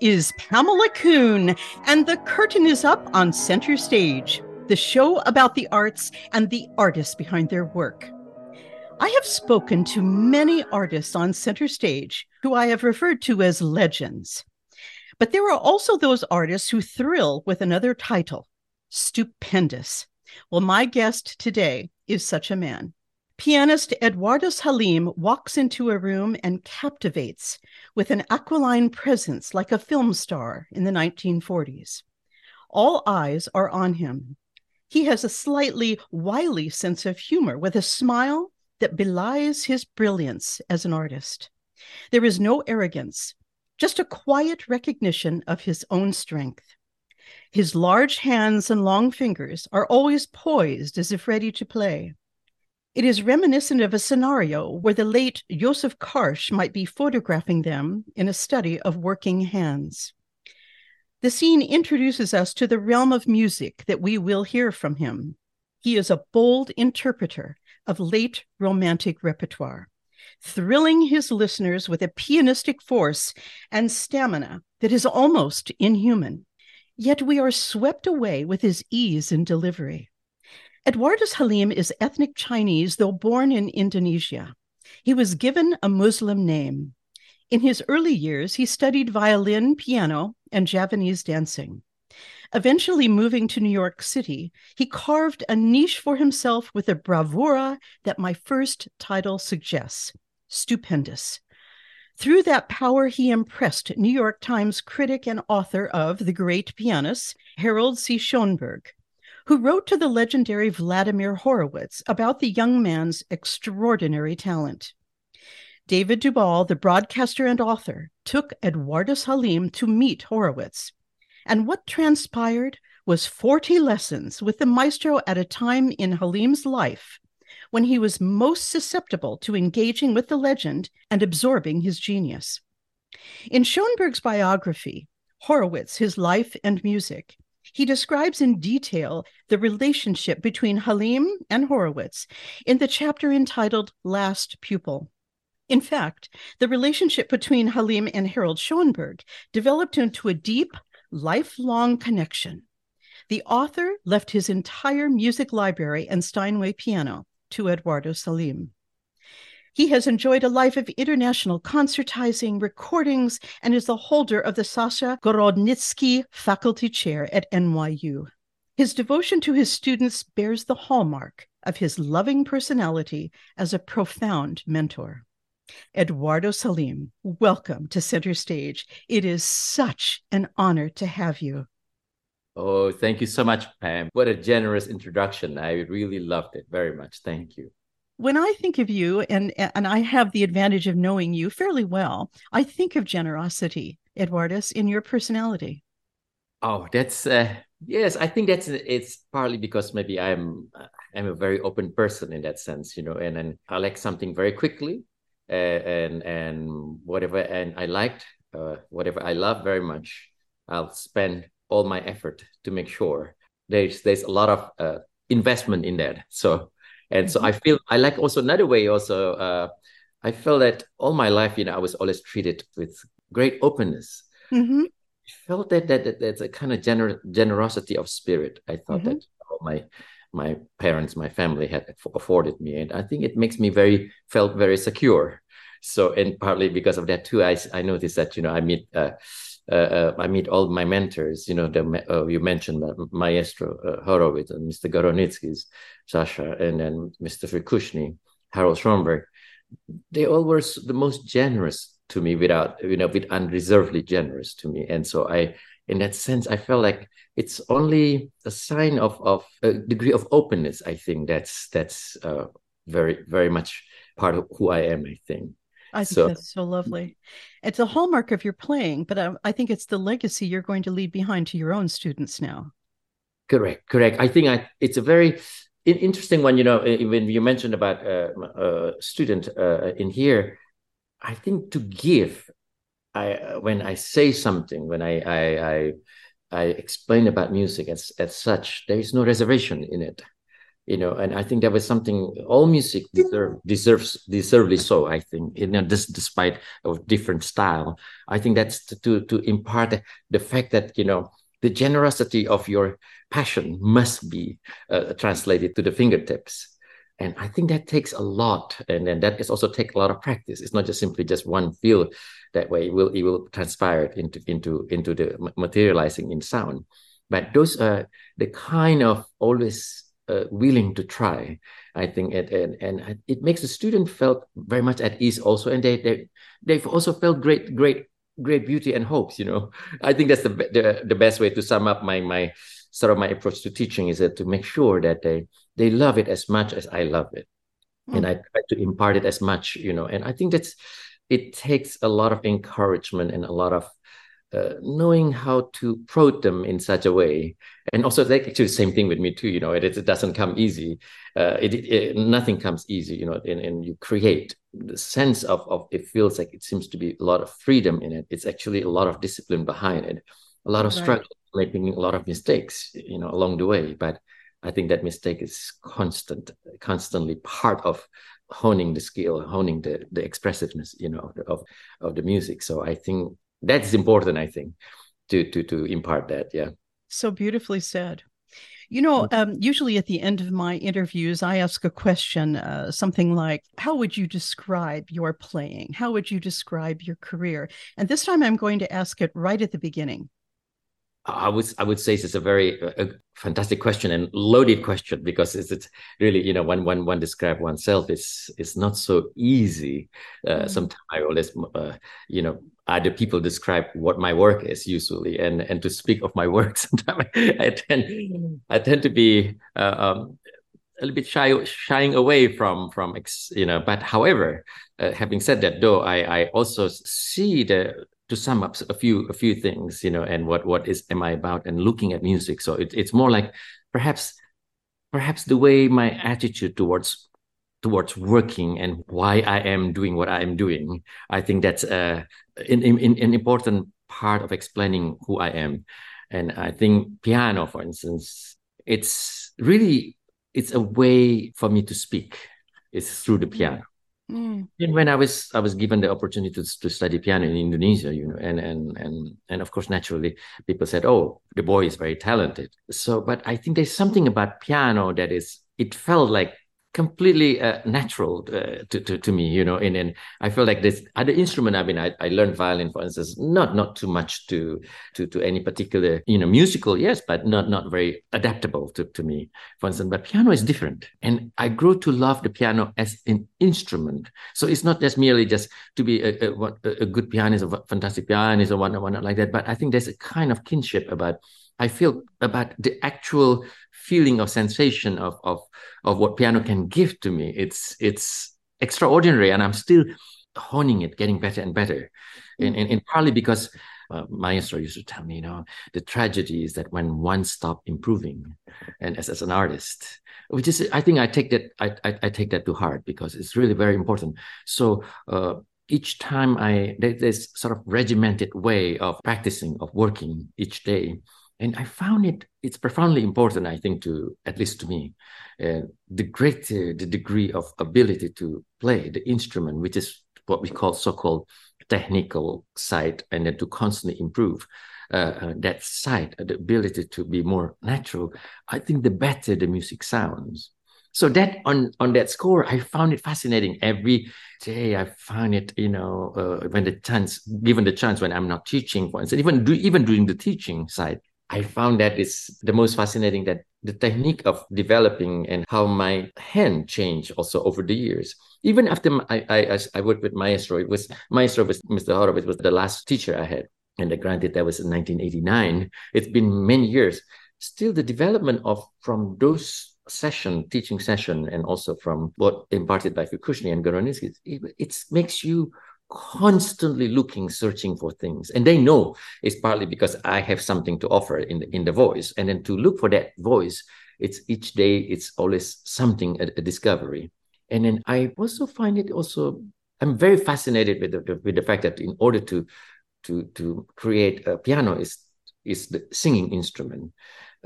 Is Pamela Kuhn, and the curtain is up on Center Stage, the show about the arts and the artists behind their work. I have spoken to many artists on Center Stage who I have referred to as legends. But there are also those artists who thrill with another title, stupendous. Well, my guest today is such a man. Pianist Eduardus Halim walks into a room and captivates with an aquiline presence like a film star in the 1940s. All eyes are on him. He has a slightly wily sense of humor with a smile that belies his brilliance as an artist. There is no arrogance, just a quiet recognition of his own strength. His large hands and long fingers are always poised as if ready to play. It is reminiscent of a scenario where the late Yousuf Karsh might be photographing them in a study of working hands. The scene introduces us to the realm of music that we will hear from him. He is a bold interpreter of late romantic repertoire, thrilling his listeners with a pianistic force and stamina that is almost inhuman. Yet we are swept away with his ease in delivery. Eduardus Halim is ethnic Chinese, though born in Indonesia. He was given a Muslim name. In his early years, he studied violin, piano, and Javanese dancing. Eventually moving to New York City, he carved a niche for himself with a bravura that my first title suggests stupendous. Through that power, he impressed New York Times critic and author of The Great Pianist, Harold C. Schonberg who wrote to the legendary Vladimir Horowitz about the young man's extraordinary talent. David Dubal, the broadcaster and author, took Eduardus Halim to meet Horowitz. And what transpired was 40 lessons with the maestro at a time in Halim's life when he was most susceptible to engaging with the legend and absorbing his genius. In Schonberg's biography, Horowitz, His Life and Music, he describes in detail the relationship between Halim and Horowitz in the chapter entitled Last Pupil. In fact, the relationship between Halim and Harold Schonberg developed into a deep, lifelong connection. The author left his entire music library and Steinway piano to Eduardus Halim. He has enjoyed a life of international concertizing, recordings, and is the holder of the Sasha Gorodnitsky Faculty Chair at NYU. His devotion to his students bears the hallmark of his loving personality as a profound mentor. Eduardus Halim, welcome to Center Stage. It is such an honor to have you. Oh, thank you so much, Pam. What a generous introduction. I really loved it very much. Thank you when I think of you, and and I have the advantage of knowing you fairly well, I think of generosity, Eduardus, in your personality. Oh, that's uh, yes. I think that's it's partly because maybe I'm I'm a very open person in that sense, you know, and and I like something very quickly, uh, and and whatever, and I liked uh, whatever I love very much. I'll spend all my effort to make sure there's there's a lot of uh, investment in that. So and so I mm-hmm. feel I like also another way also uh, I felt that all my life, you know, I was always treated with great openness. Mm-hmm. I felt that, that, that that's a kind of gener- generosity of spirit. I thought mm-hmm. that all my my parents, my family had afforded me, and I think it makes me very felt very secure. So, and partly because of that too, I I noticed that you know I meet. Uh, I meet all my mentors. You know, the, uh, you mentioned Maestro uh, Horowitz and Mr. Gorodnitsky's Sasha, and then Mr. Firkusny, Harold Schonberg. They all were the most generous to me, without you know, with unreservedly generous to me. And so I, in that sense, I felt like it's only a sign of of a degree of openness. I think that's that's uh, very very much part of who I am. I think. I think so, that's so lovely. It's a hallmark of your playing, but I, I, think it's the legacy you're going to leave behind to your own students now. Correct, correct. I think I, it's a very interesting one. You know, when you mentioned about uh, a student uh, in here, I think to give, I when I say something, when I I I, I explain about music as as such, there is no reservation in it. You know and i think that was something all music deserve, deserves deservedly so i think you know this despite of different style. I think that's to, to to impart the fact that you know the generosity of your passion must be uh, translated to the fingertips. And i think that takes a lot and then that is also take a lot of practice. It's not just simply just one feel that way. It will it will transpire into into into the materializing in sound. But those are the kind of always uh, willing to try i think and, and and it makes the student felt very much at ease also and they they they've also felt great great great beauty and hopes you know. I think that's the the, the best way to sum up my my sort of my approach to teaching is that to make sure that they they love it as much as i love it. Mm. and i try to impart it as much you know. And i think that's it takes a lot of encouragement and a lot of uh, knowing how to probe them in such a way. And also like actually the same thing with me too you know it, it doesn't come easy. Uh, it, it, nothing comes easy you know and, and you create the sense of, of it feels like it seems to be a lot of freedom in it. It's actually a lot of discipline behind it. A lot of right. struggle making a lot of mistakes you know along the way. But i think that mistake is constant constantly part of honing the skill honing the the expressiveness you know of the, of, of the music. So i think that's important i think to to to impart that yeah. So beautifully said. You know um, usually at the end of my interviews i ask a question uh, something like how would you describe your playing? How would you describe your career? And this time i'm going to ask it right at the beginning I would I would say it's a very a fantastic question and loaded question because it's, it's really you know when when one describe oneself is is not so easy. Uh, mm. Sometimes I always uh, you know other people describe what my work is usually and and to speak of my work sometimes I tend I tend to be uh, um, a little bit shy shying away from from you know but however uh, having said that though I I also see the to sum up a few a few things you know and what what is am i about and looking at music. So it, it's more like perhaps perhaps the way my attitude towards towards working and why i am doing what i am doing i think that's uh, an, an, an important part of explaining who i am. And i think piano for instance it's really it's a way for me to speak. It's through the piano Mm. And when I was I was given the opportunity to, to study piano in Indonesia, you know, and and and and of course, naturally, people said, "Oh, the boy is very talented." So, but I think there's something about piano that is. It felt like completely uh, natural uh, to, to, to me you know and, and i feel like this other instrument i mean I, I learned violin for instance not not too much to to to any particular you know musical yes but not not very adaptable to, to me for instance but piano is different. And i grew to love the piano as an instrument. So it's not just merely just to be a, a, a good pianist or fantastic pianist or whatnot, whatnot like that but i think there's a kind of kinship about I feel about the actual feeling of sensation of of of what piano can give to me. It's it's extraordinary, and I'm still honing it, getting better and better, and and, and partly because. Uh, maestro used to tell me, you know, the tragedy is that when one stop improving, and as, as an artist, which is, I think I take that, I, I, I take that to heart because it's really very important. So, uh, each time I there's sort of regimented way of practicing of working each day and I found it it's profoundly important, I think, to at least to me, uh, the great uh, the degree of ability to play the instrument, which is what we call so-called technical side, and then to constantly improve uh, uh that side, uh, the ability to be more natural. I think the better the music sounds. So that on on that score, I found it fascinating. Every day, I find it, you know, uh, when the chance, given the chance, when I'm not teaching, for instance, even do, even during the teaching side, I found that is the most fascinating that the technique of developing and how my hand changed also over the years. Even after I, I, I worked with Maestro, it was Maestro was Mr. Horowitz was the last teacher I had. And granted that was in 1989. It's been many years. Still the development of from those session, teaching session, and also from what imparted by Vygotsky and Gorodnitsky, it, it makes you constantly looking, searching for things. And they know it's partly because I have something to offer in the, in the voice. And then to look for that voice, it's each day, it's always something, a, a discovery. And then I also find it also, I'm very fascinated with the, with the fact that in order to, to, to create a piano is, is the singing instrument.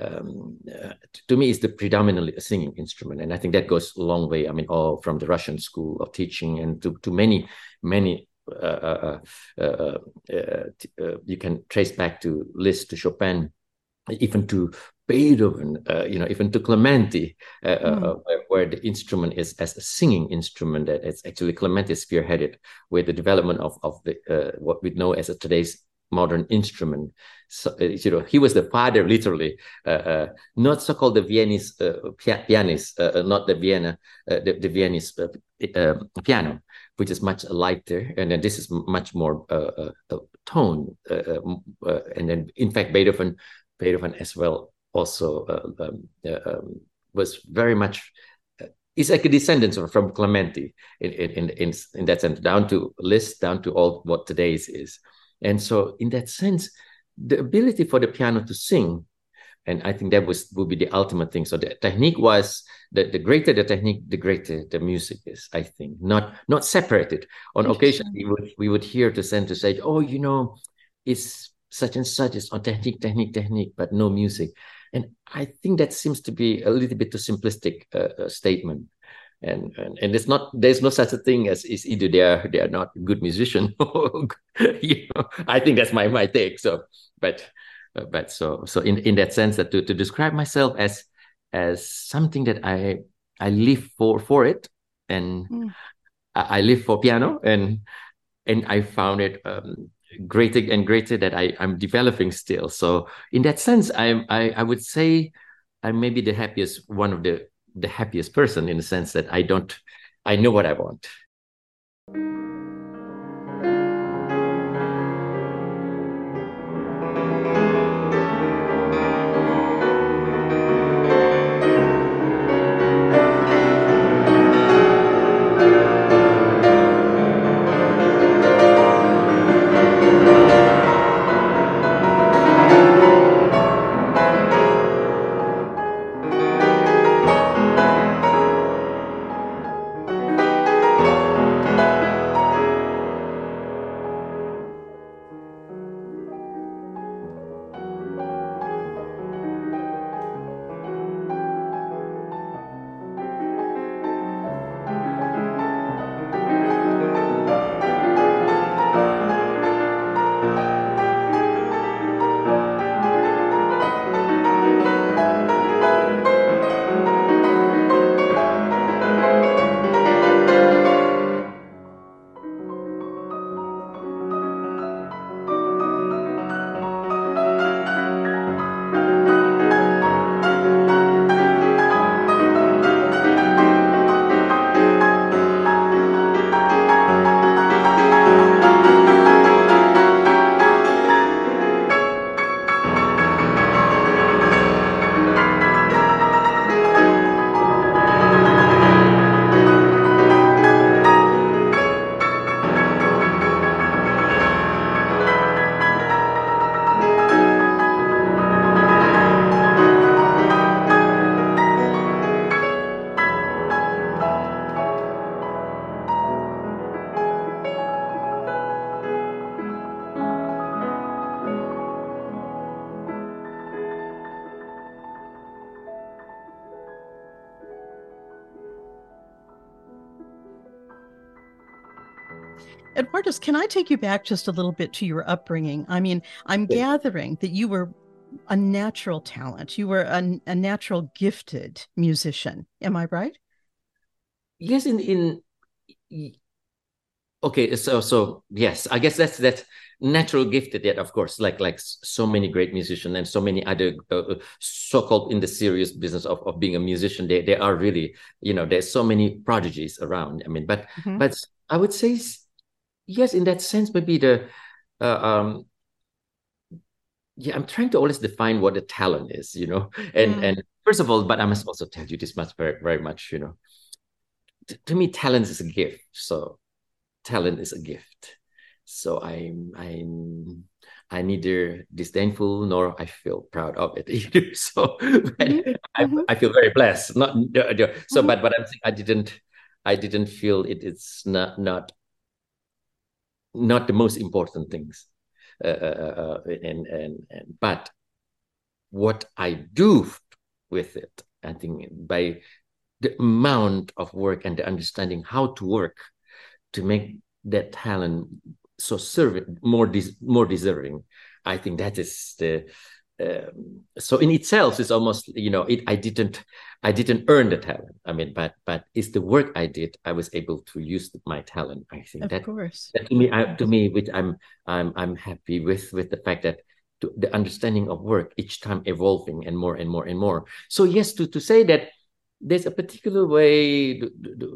Um, uh, to me is the predominantly a singing instrument and i think that goes a long way i mean all from the russian school of teaching and to, to many many uh, uh, uh, you can trace back to liszt to chopin even to Beethoven, uh, you know, even to Clementi, uh, mm. where, where, the instrument is as a singing instrument. That it's actually Clementi spearheaded with the development of of the what we know as a today's modern instrument. So, uh, you know, he was the father, literally, uh, uh, not so-called the Viennese uh, pianist, uh, uh, not the Vienna, the, the Viennese piano, which is much lighter, and then this is much more tone. and then, in fact, Beethoven, Beethoven as well, also um, um, was very much. He's like a descendant from Clementi in, in, in, in that sense, down to Liszt, down to all what today's is. And so, in that sense, the ability for the piano to sing, and I think that was would be the ultimate thing. So the technique was the, the greater the technique, the greater the music is. I think not not separated. On occasion, we would we would hear the center say, "Oh, you know, it's such and such is on technique, technique, technique, but no music." And I think that seems to be a little bit too simplistic uh, uh statement and, and and it's not there's no such a thing as is either they are they are not good musician you know i think that's my my take so but but so so in in that sense that to, to describe myself as as something that i i live for for it and mm. I, I, live for piano and and i found it um, greater and greater that i i'm developing still so in that sense i i, I would say i'm maybe the happiest one of the the happiest person in the sense that I don't, I know what I want. Eduardus, can I take you back just a little bit to your upbringing? I mean, I'm yeah. gathering that you were a natural talent. You were a, a natural gifted musician. Am I right? Yes, in in okay, so so yes, I guess that's that natural gifted yet of course like like so many great musicians and so many other uh, uh, so-called in the serious business of, of being a musician they, they are really you know there's so many prodigies around i mean but mm-hmm. but i would say yes, in that sense, maybe the uh, um, yeah, I'm trying to always define what a talent is, you know. And mm. and first of all, but I must also tell you this much very very much, you know. T- to me, talent is a gift. So talent is a gift. So I'm I'm I neither disdainful nor I feel proud of it either. So mm-hmm. I, mm-hmm. I feel very blessed. Not so, mm-hmm. but but I'm, I didn't I didn't feel it. It's not not not the most important things. Uh, uh, uh, uh, and, and, and but what I do with it. I think by the amount of work and the understanding how to work to make that talent so serving more des- more deserving. I think that is the um, so in itself it's almost you know it i didn't i didn't earn the talent. I mean but but it's the work i did i was able to use my talent. I think of that, course. that to me I, to me which i'm i'm i'm happy with with the fact that to, the understanding of work each time evolving and more and more and more. So yes to to say that there's a particular way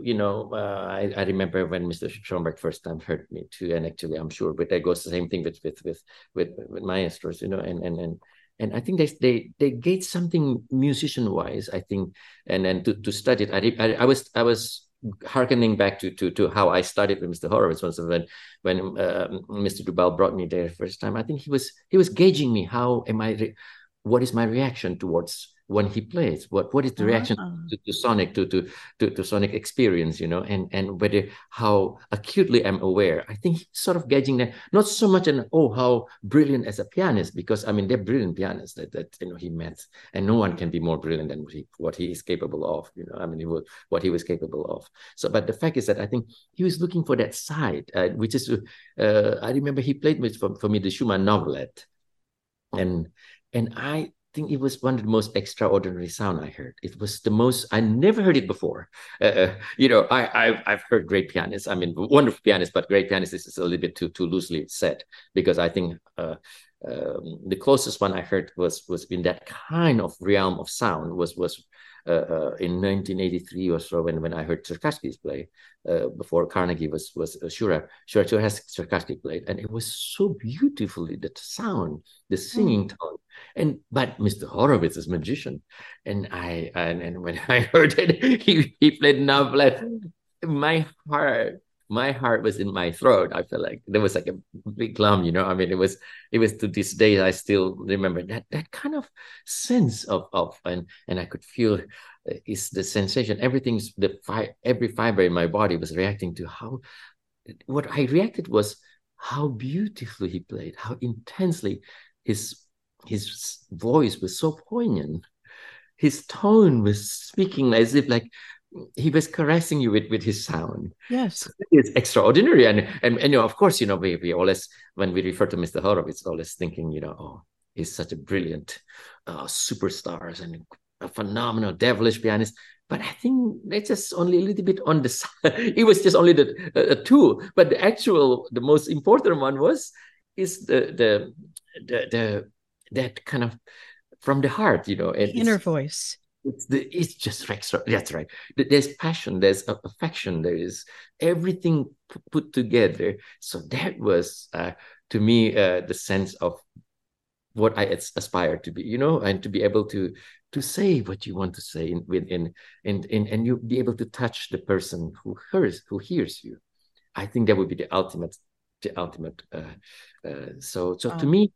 you know uh, I, I remember when mr schonberg first time heard me too and actually i'm sure but that goes the same thing with with with with, with maestros you know and and and and I think they they they get something musician wise. I think, and then to, to study it, I, I, I was I was harkening back to to to how I studied with Mr. Horowitz once when when uh, Mr. Dubal brought me there first time. I think he was he was gauging me. How am I? what is my reaction towards when he plays what what is the reaction uh-huh. to, to, sonic to, to to to sonic experience you know and and whether how acutely i'm aware. I think he's sort of gauging that not so much an oh how brilliant as a pianist because i mean they're brilliant pianists that, that you know he met and no one can be more brilliant than what he, what he is capable of you know i mean he was, what he was capable of. So but the fact is that i think he was looking for that side uh, which is uh, i remember he played with for, for me the schumann novelette. And and I think it was one of the most extraordinary sound I heard. It was the most I never heard it before. Uh, uh you know, I I've, I've, heard great pianists. I mean, wonderful pianists, but great pianists is a little bit too too loosely said because I think uh, um, the closest one I heard was was in that kind of realm of sound was was in 1983 or so when, when I heard Cherkassky's play uh, before Carnegie was was uh, Shura Shura Cherkassky played and it was so beautifully the sound the singing mm. tone and but Mr. Horowitz is magician and I and, and when I heard it he, he played Novelette my heart my heart was in my throat. I felt like there was like a big lump, you know. I mean, it was it was to this day I still remember that that kind of sense of of and and I could feel uh, is the sensation. Everything's the fi- every fiber in my body was reacting to how what I reacted was how beautifully he played, how intensely his his voice was so poignant. His tone was speaking as if like he was caressing you with, with his sound. Yes. So it's extraordinary. And, and, and, you know, of course, you know, we, we always, when we refer to Mr. Horowitz, always thinking, you know, oh, he's such a brilliant uh, superstar and a phenomenal devilish pianist. But I think that's just only a little bit on the side. it was just only the uh, tool. But the actual, the most important one was, is the, the, the, the that kind of from the heart, you know. The inner voice it's the it's just extra that's right. There's passion there's affection there is everything put together. So that was uh, to me uh, the sense of what i aspire to be you know and to be able to to say what you want to say in in in, in and you be able to touch the person who hears who hears you. I think that would be the ultimate the ultimate uh, uh so so to me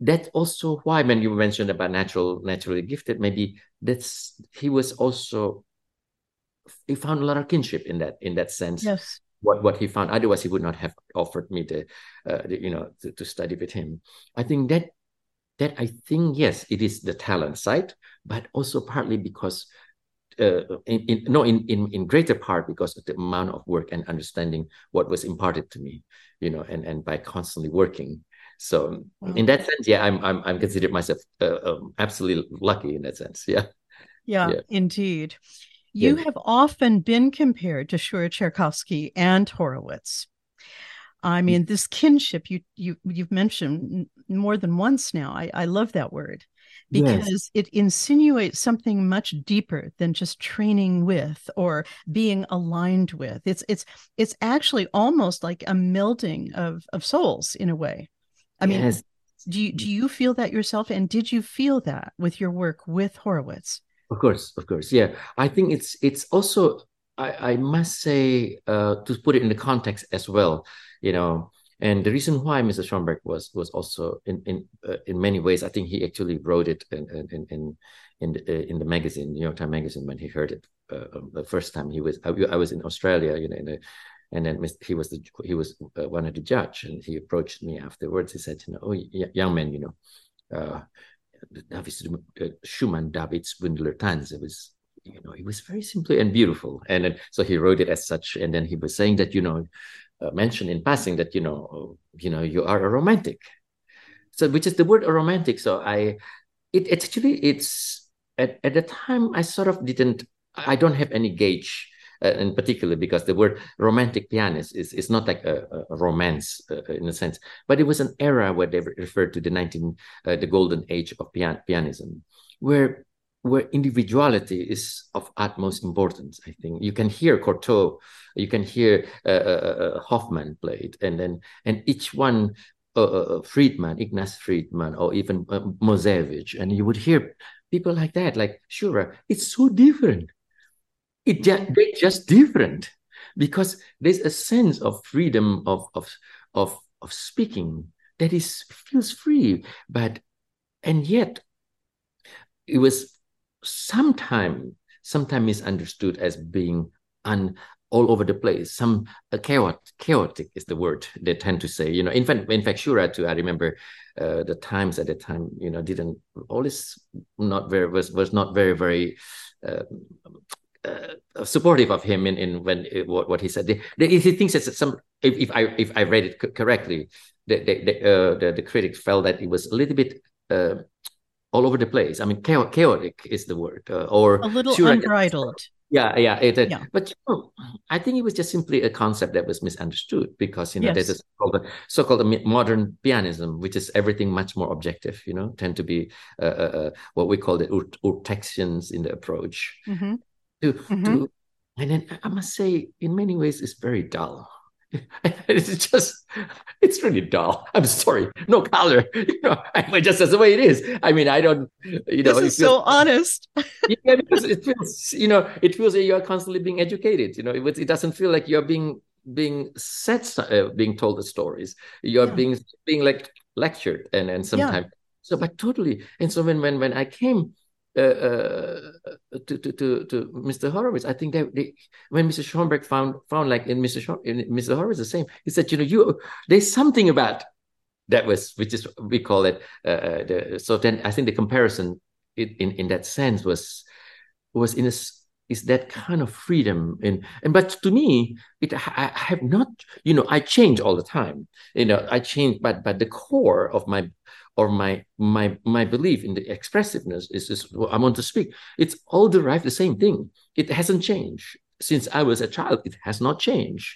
that's also why when you mentioned about natural naturally gifted maybe that's he was also he found a lot of kinship in that in that sense. Yes. What what he found. Otherwise he would not have offered me the, uh, the you know to, to study with him. I think that that i think yes it is the talent side but also partly because uh, in, in no in, in in greater part because of the amount of work and understanding what was imparted to me you know and and by constantly working so wow. in that sense, yeah, I'm I'm I'm considered myself uh, um, absolutely lucky in that sense. Yeah. Yeah, yeah. indeed. You yeah. have often been compared to Shura Cherkassky and Horowitz. I mean, this kinship you you you've mentioned more than once now. I, I love that word because yes. it insinuates something much deeper than just training with or being aligned with. It's it's it's actually almost like a melding of of souls in a way. I mean, yes. do you do you feel that yourself? And did you feel that with your work with Horowitz? Of course, of course. Yeah. I think it's it's also I, I must say uh, to put it in the context as well, you know, and the reason why Mr. Schonberg was was also in in uh, in many ways, I think he actually wrote it in in in in the, uh, in the magazine, New York Times magazine, when he heard it uh, um, the first time he was. I, I, was in Australia, you know, in a and then he was the he was uh, one of the judge, and he approached me afterwards. He said, "You know, oh, young man, you know, uh, David uh, Schumann, Davidsbündlertänze. It was, you know, it was very simple and beautiful. And then, so he wrote it as such. And then he was saying that, you know, uh, mentioned in passing that, you know, you know, you are a romantic. So, which is the word romantic. So I, it, it actually, it's, at, at the time, I sort of didn't, I don't have any gauge uh, in particular because the word romantic pianist is, is not like a, a romance uh, in a sense, but it was an era where they referred to the 19, uh, the golden age of pian- pianism, where where individuality is of utmost importance. I think you can hear Cortot, you can hear uh, uh, uh played, and then and each one uh, Friedman, Ignaz Friedman, or even uh, Moiseiwitsch, and you would hear people like that, like Schubert. It's so different. It just they're just different because there's a sense of freedom of of of of speaking that is feels free, but and yet it was sometimes sometimes misunderstood as being un all over the place. Some uh, chaotic, chaotic is the word they tend to say. You know, in fact, in fact, Shura too. I remember uh, the times at the time. You know, didn't always not very was was not very very uh, uh, supportive of him in, in when it, what, what he said. The, the, he thinks that some if, if I if I read it correctly, the the the, uh, the, the critics felt that it was a little bit uh, all over the place. I mean, chaotic is the word, uh, or a little sure, unbridled. Yeah, yeah, it, yeah. But you know, I think it was just simply a concept that was misunderstood because you know yes. there's a so-called, so-called modern pianism, which is everything much more objective. You know, tend to be uh, uh, uh what we call the Urtexians in the approach. Mm-hmm to mm-hmm. to and then I must say, in many ways, it's very dull. it's just it's really dull. I'm sorry, no color. You know, I just as the way it is. I mean, I don't. You know, this is feels, so honest. yeah, because it feels you know it feels like you are constantly being educated. You know, it, it doesn't feel like you're being being said, uh, being told the stories. You're yeah. being being like lectured, and and sometimes yeah. so, but totally. And so when when when I came uh, uh, to, to, to, to Mr. Horowitz. I think that they, when Mr. Schonberg found found like in Mr. Schom, in Mr. Horowitz the same. He said, you know, you there's something about that was which is we call it. Uh, uh the, so then I think the comparison in, in in that sense was was in a is that kind of freedom and and but to me it I, I have not you know I change all the time you know I change but but the core of my or my my my belief in the expressiveness is, is I want to speak. It's all derived the same thing. It hasn't changed since I was a child. It has not changed,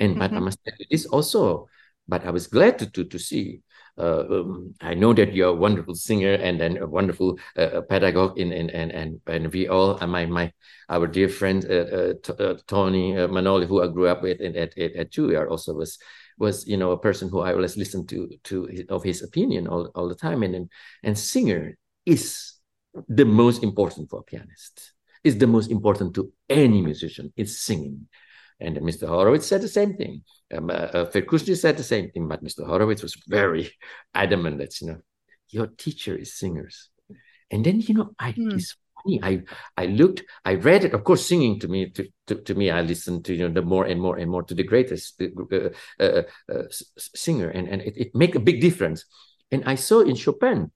and mm-hmm. but I must tell you this also. But I was glad to to, to see. Uh, um, I know that you're a wonderful singer and then a wonderful uh, pedagogue in, in and and and we all uh, my my our dear friend uh, uh, uh, Tony Manoli who I grew up with in, at at, at Juilliard also was was you know a person who I always listened to to his, of his opinion all, all the time. And, and and singer is the most important for a pianist. Is the most important to any musician. It's singing and Mr. Horowitz said the same thing. Um, uh, uh said the same thing, but Mr. Horowitz was very adamant that you know your teacher is singers. And then you know, I mm. it's funny. I I looked, I read it. Of course, singing to me to, to, to me, I listened to you know the more and more and more to the greatest uh, uh, uh, uh singer, and and it, it make a big difference. And I saw in Chopin,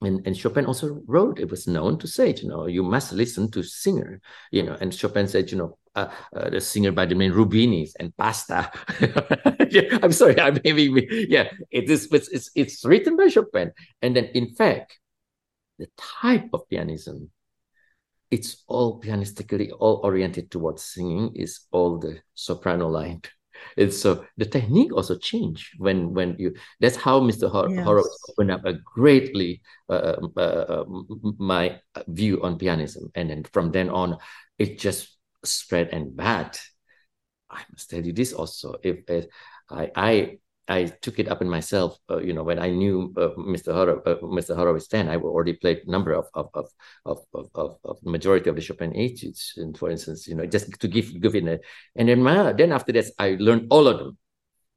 and, and Chopin also wrote, it was known to say, you know, you must listen to singer, you know, and Chopin said, you know, uh, uh, the singer by the name Rubinis and Pasta. yeah, I'm sorry, I'm having, me. yeah, it is, it's, it's, it's written by Chopin. And then in fact, the type of pianism it's all pianistically all oriented towards singing is all the soprano line and so the technique also changed when when you that's how mr Hor- yes. horowitz opened up a greatly uh, uh, uh, my view on pianism and then from then on it just spread and bad i must tell you this also if, if i i I took it up in myself. Uh, you know, when I knew uh, Mr. Horo, uh, Mr. Horowitz then, I already played number of of of of of, of, majority of the Chopin etudes. And for instance, you know, just to give give it a, and then my, then after that, I learned all of them,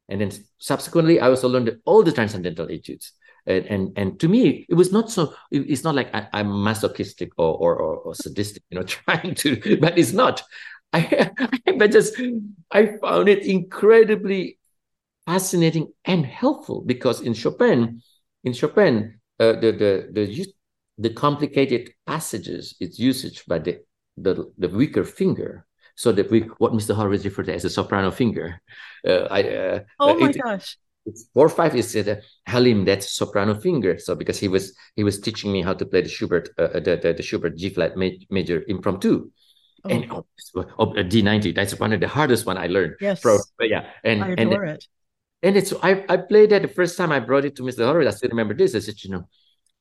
and then subsequently, I also learned all the transcendental etudes. And, and and to me, it was not so. It's not like I, am masochistic or, or or, or sadistic, you know, trying to. But it's not. I, I just I found it incredibly fascinating and helpful because in Chopin, in Chopin, uh, the the the the complicated passages, its usage by the, the, the weaker finger. So that we, what Mr. Horowitz referred to as a soprano finger. Uh, I, uh, oh my it, gosh. It's four five is uh, Halim. That's soprano finger. So because he was he was teaching me how to play the Schubert uh, uh the, the, the Schubert G flat ma- major impromptu, oh. and oh, oh, D ninety. That's one of the hardest one I learned. Yes. From, yeah, and I adore and, it. And it's I I played that the first time I brought it to Mr. Horowitz. I still remember this. I said, you know,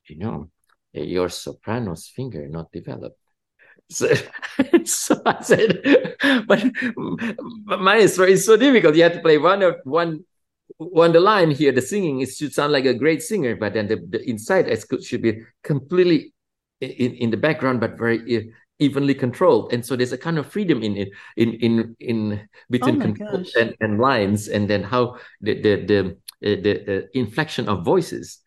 you know, your soprano's finger not developed. So, so I said, but, but maestro is so difficult. You have to play one of one one the line here. The singing it should sound like a great singer, but then the, the inside should be completely in, in the background, but very evenly controlled. And so there's a kind of freedom in it, in in in between oh control and, and lines, and then how the the the, uh, the, the inflection of voices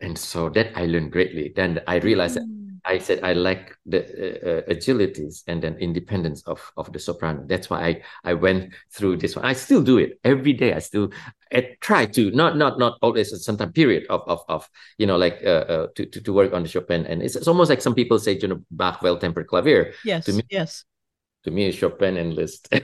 and so that I learned greatly. Then I realized mm. that I said I like the uh, uh, agilities and then independence of of the soprano. That's why I I went through this one. I still do it every day. I still I try to not not not always certain period of of of you know like uh, uh, to, to to work on the Chopin. And it's, it's almost like some people say you know Bach well tempered clavier. Yes. To me, yes to me it's Chopin and Liszt. I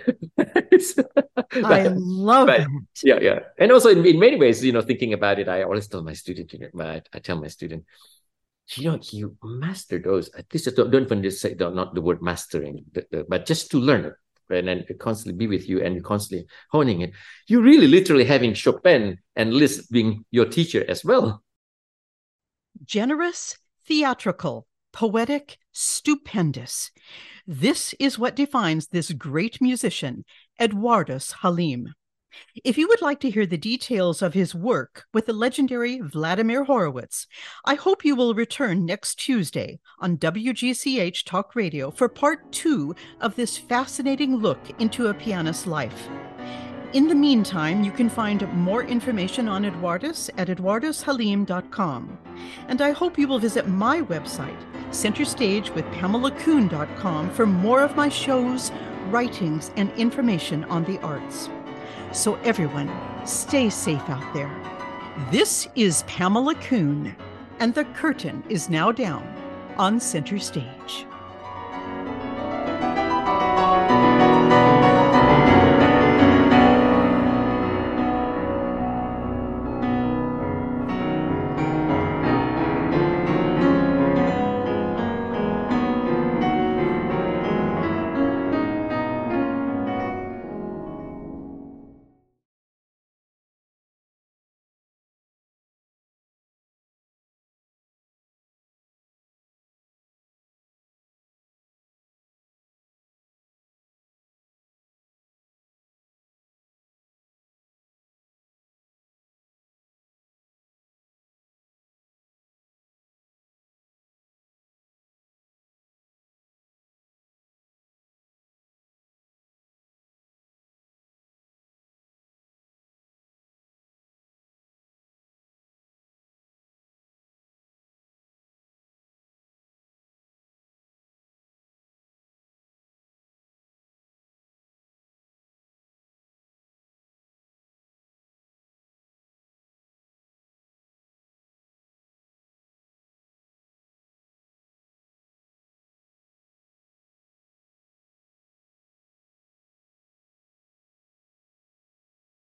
love but, it. Yeah, yeah. And also in, in many ways, you know, thinking about it, I always tell my student, you know, I, I tell my student, you know, you master those. At least don't, don't even just say not the word mastering, but just to learn it and then constantly be with you and you're constantly honing it. You're really literally having Chopin and Liszt being your teacher as well. Generous, theatrical, poetic, stupendous. This is what defines this great musician, Eduardus Halim. If you would like to hear the details of his work with the legendary Vladimir Horowitz, I hope you will return next Tuesday on WGCH Talk Radio for part two of this fascinating look into a pianist's life. In the meantime, you can find more information on Eduardus at eduardushalim.com. And I hope you will visit my website, centerstagewithpamelakuhn.com, for more of my shows, writings, and information on the arts. So, everyone, stay safe out there. This is Pamela Kuhn, and the curtain is now down on center stage.